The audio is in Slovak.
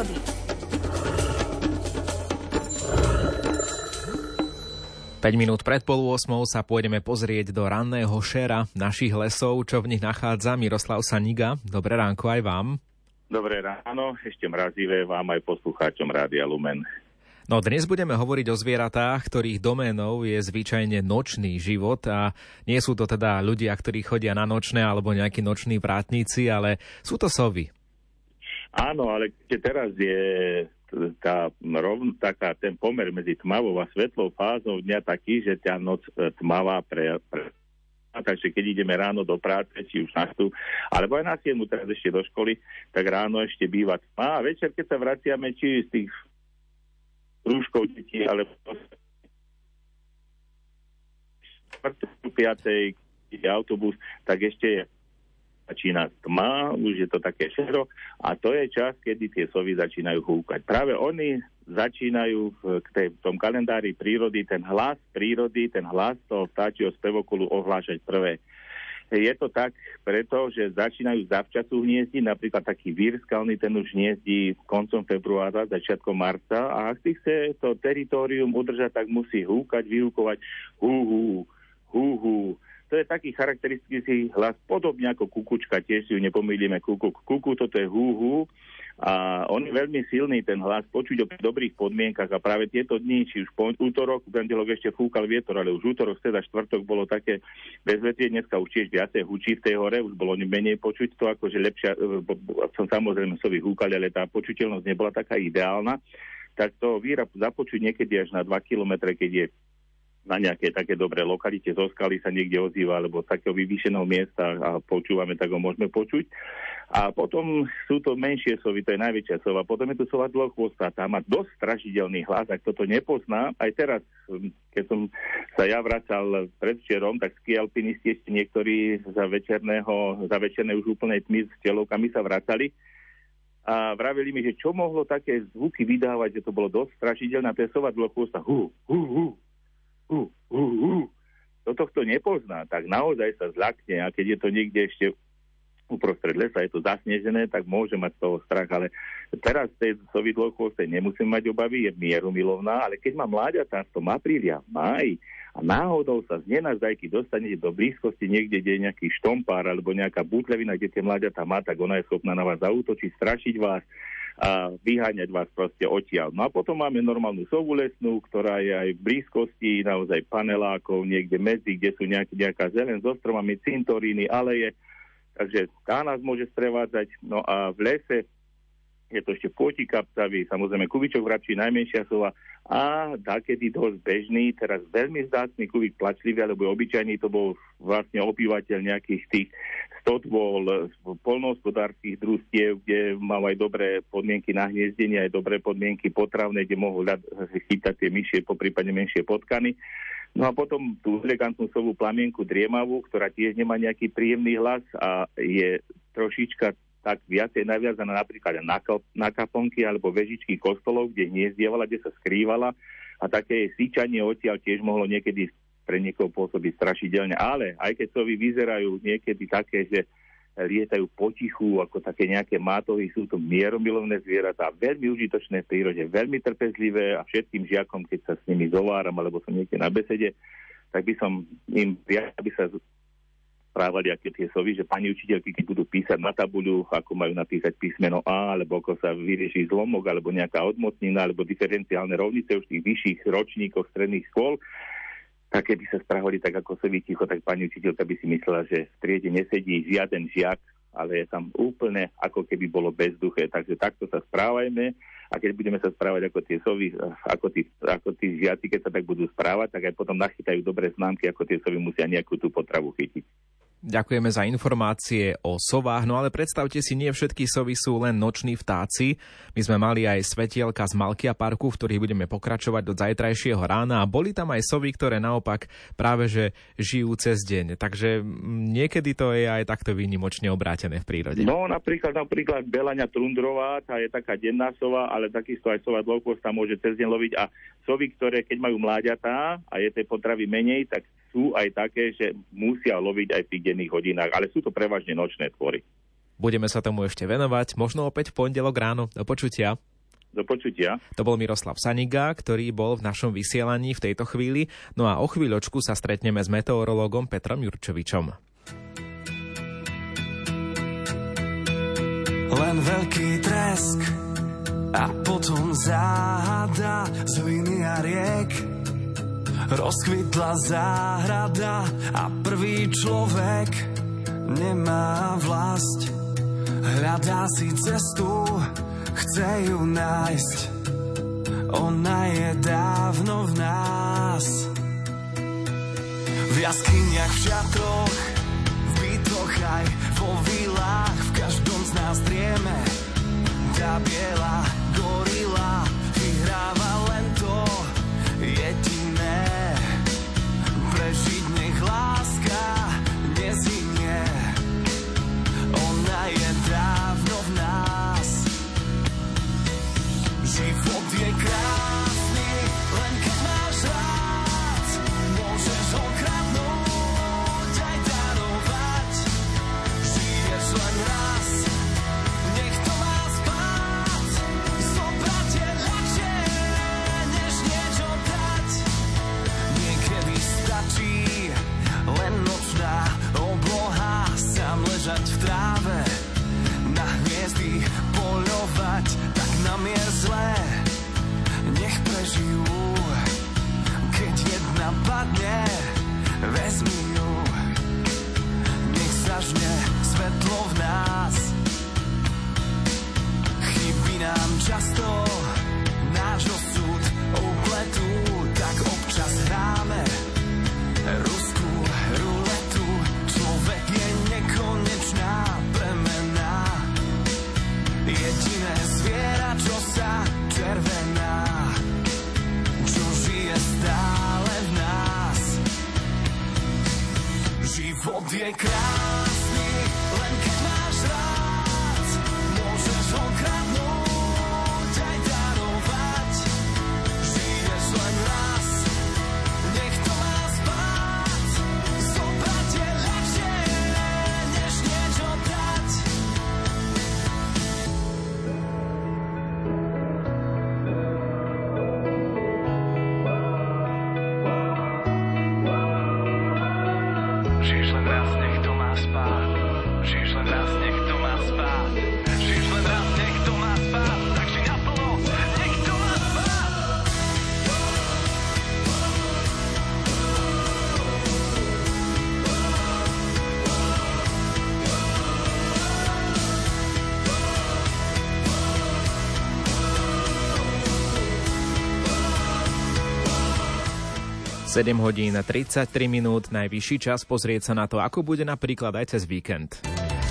prírody. Päť minút pred pol 8 sa pôjdeme pozrieť do ranného šera našich lesov, čo v nich nachádza Miroslav Saniga. Dobré ránko aj vám. Dobré ráno, ešte mrazivé vám aj poslucháčom Rádia Lumen. No dnes budeme hovoriť o zvieratách, ktorých doménou je zvyčajne nočný život a nie sú to teda ľudia, ktorí chodia na nočné alebo nejakí noční vrátnici, ale sú to sovy. Áno, ale keď teraz je tá, rovn, taká, ten pomer medzi tmavou a svetlou fázou dňa taký, že tá noc e, tmavá pre, pre takže keď ideme ráno do práce, či už na tú, alebo aj na 7 teraz ešte do školy, tak ráno ešte býva tma a večer, keď sa vraciame, či z tých rúškov detí, alebo 4. 5. autobus, tak ešte je začína tma, už je to také šero a to je čas, kedy tie sovy začínajú húkať. Práve oni začínajú v, tej, tom kalendári prírody ten hlas prírody, ten hlas toho vtáčieho spevokulu ohlášať prvé. Je to tak preto, že začínajú zavčasu hniezdiť, napríklad taký vír skalný, ten už hniezdí koncom februára, začiatkom marca a ak si chce to teritorium udržať, tak musí húkať, vyhúkovať hú, hú, hú, hú to je taký charakteristický hlas, podobne ako kukučka, tiež si ju nepomýlime. Kuku. Kuku, toto je hú, hú. A on je veľmi silný ten hlas, počuť o dobrých podmienkach. A práve tieto dni, či už po útorok, pondelok ešte fúkal vietor, ale už útorok, teda štvrtok bolo také bezvetie, dneska už tiež viacej hučí v tej hore, už bolo menej počuť to, akože lepšia, e, som samozrejme sovi húkali, ale tá počuteľnosť nebola taká ideálna, tak to víra započuť niekedy až na 2 kilometre, keď je na nejaké také dobré lokalite zo skaly sa niekde ozýva, alebo z takého vyvýšeného miesta a počúvame, tak ho môžeme počuť. A potom sú to menšie sovy, to je najväčšia sova. Potom je tu sova dlhochvostá, tá má dosť strašidelný hlas, ak toto nepozná. Aj teraz, keď som sa ja vracal predvčerom, tak ski alpinisti ešte niektorí za večerného, za večerné už úplnej tmy s telovkami sa vracali a vravili mi, že čo mohlo také zvuky vydávať, že to bolo dosť strašidelné, to je sova dlhochvosta. Hu, hu, hu, uh, uh, uh, kto tohto nepozná, tak naozaj sa zľakne a keď je to niekde ešte uprostred lesa, je to zasnežené, tak môže mať z toho strach, ale teraz tej sovy dlhochvostej nemusím mať obavy, je mierumilovná, ale keď má mláďatá v tom apríli a a náhodou sa z nenazdajky dostanete do blízkosti niekde, kde je nejaký štompár alebo nejaká butlevina, kde tie mláďatá má, tak ona je schopná na vás zautočiť, strašiť vás, a vyháňať vás proste odtiaľ. No a potom máme normálnu sovu lesnú, ktorá je aj v blízkosti naozaj panelákov, niekde medzi, kde sú nejaký, nejaká zelen so stromami, cintoríny, aleje. Takže tá nás môže sprevádzať. No a v lese je to ešte kapcavý, samozrejme kubičok vrabčí, najmenšia sova a takedy dosť bežný, teraz veľmi zdácný kubík plačlivý, alebo obyčajný, to bol vlastne opývateľ nejakých tých bol polnohospodárských družstiev, kde mal aj dobré podmienky na hniezdenie, aj dobré podmienky potravné, kde mohol chytať tie myšie, po prípade menšie potkany. No a potom tú elegantnú sovú plamienku driemavú, ktorá tiež nemá nejaký príjemný hlas a je trošička tak viacej naviazaná napríklad na, na kaponky alebo vežičky kostolov, kde hniezdievala, kde sa skrývala a také síčanie odtiaľ tiež mohlo niekedy pre niekoho pôsobiť strašidelne. Ale aj keď sovy vyzerajú niekedy také, že lietajú potichu, ako také nejaké mátohy, sú to mieromilovné zvieratá, veľmi užitočné v prírode, veľmi trpezlivé a všetkým žiakom, keď sa s nimi zováram alebo som niekde na besede, tak by som im aby sa správali aké tie sovy, že pani učiteľky, keď budú písať na tabuľu, ako majú napísať písmeno A, alebo ako sa vyrieši zlomok, alebo nejaká odmocnina, alebo diferenciálne rovnice už v tých vyšších ročníkoch stredných škôl, tak keby sa správali tak, ako sa ticho, tak pani učiteľka by si myslela, že v triede nesedí žiaden žiak, ale je tam úplne ako keby bolo bezduché. Takže takto sa správajme a keď budeme sa správať ako tie sovy, ako tí, ako tí žiaci, keď sa tak budú správať, tak aj potom nachytajú dobré známky, ako tie sovy musia nejakú tú potravu chytiť. Ďakujeme za informácie o sovách, no ale predstavte si, nie všetky sovy sú len noční vtáci. My sme mali aj svetielka z Malkia parku, v ktorých budeme pokračovať do zajtrajšieho rána a boli tam aj sovy, ktoré naopak práve že žijú cez deň. Takže niekedy to je aj takto výnimočne obrátené v prírode. No napríklad, napríklad Belania trundrová, tá je taká denná sova, ale takisto aj sova dlhokosta môže cez deň loviť a sovy, ktoré keď majú mláďatá a je tej potravy menej, tak sú aj také, že musia loviť aj v tých denných hodinách, ale sú to prevažne nočné tvory. Budeme sa tomu ešte venovať, možno opäť v pondelok ráno. Do počutia. Do počutia. To bol Miroslav Saniga, ktorý bol v našom vysielaní v tejto chvíli. No a o chvíľočku sa stretneme s meteorológom Petrom Jurčovičom. Len veľký tresk a potom záhada z viny a riek. Rozkvitla záhrada a prvý človek nemá vlast. Hľadá si cestu, chce ju nájsť. Ona je dávno v nás. V jaskyniach, v šatroch, v bytoch aj vo vilách, v každom z nás drieme. Tá biela gorila krásny, len keď máš rád. Môžeš ho kradnúť 7 hodín 33 minút, najvyšší čas pozrieť sa na to, ako bude napríklad aj cez víkend.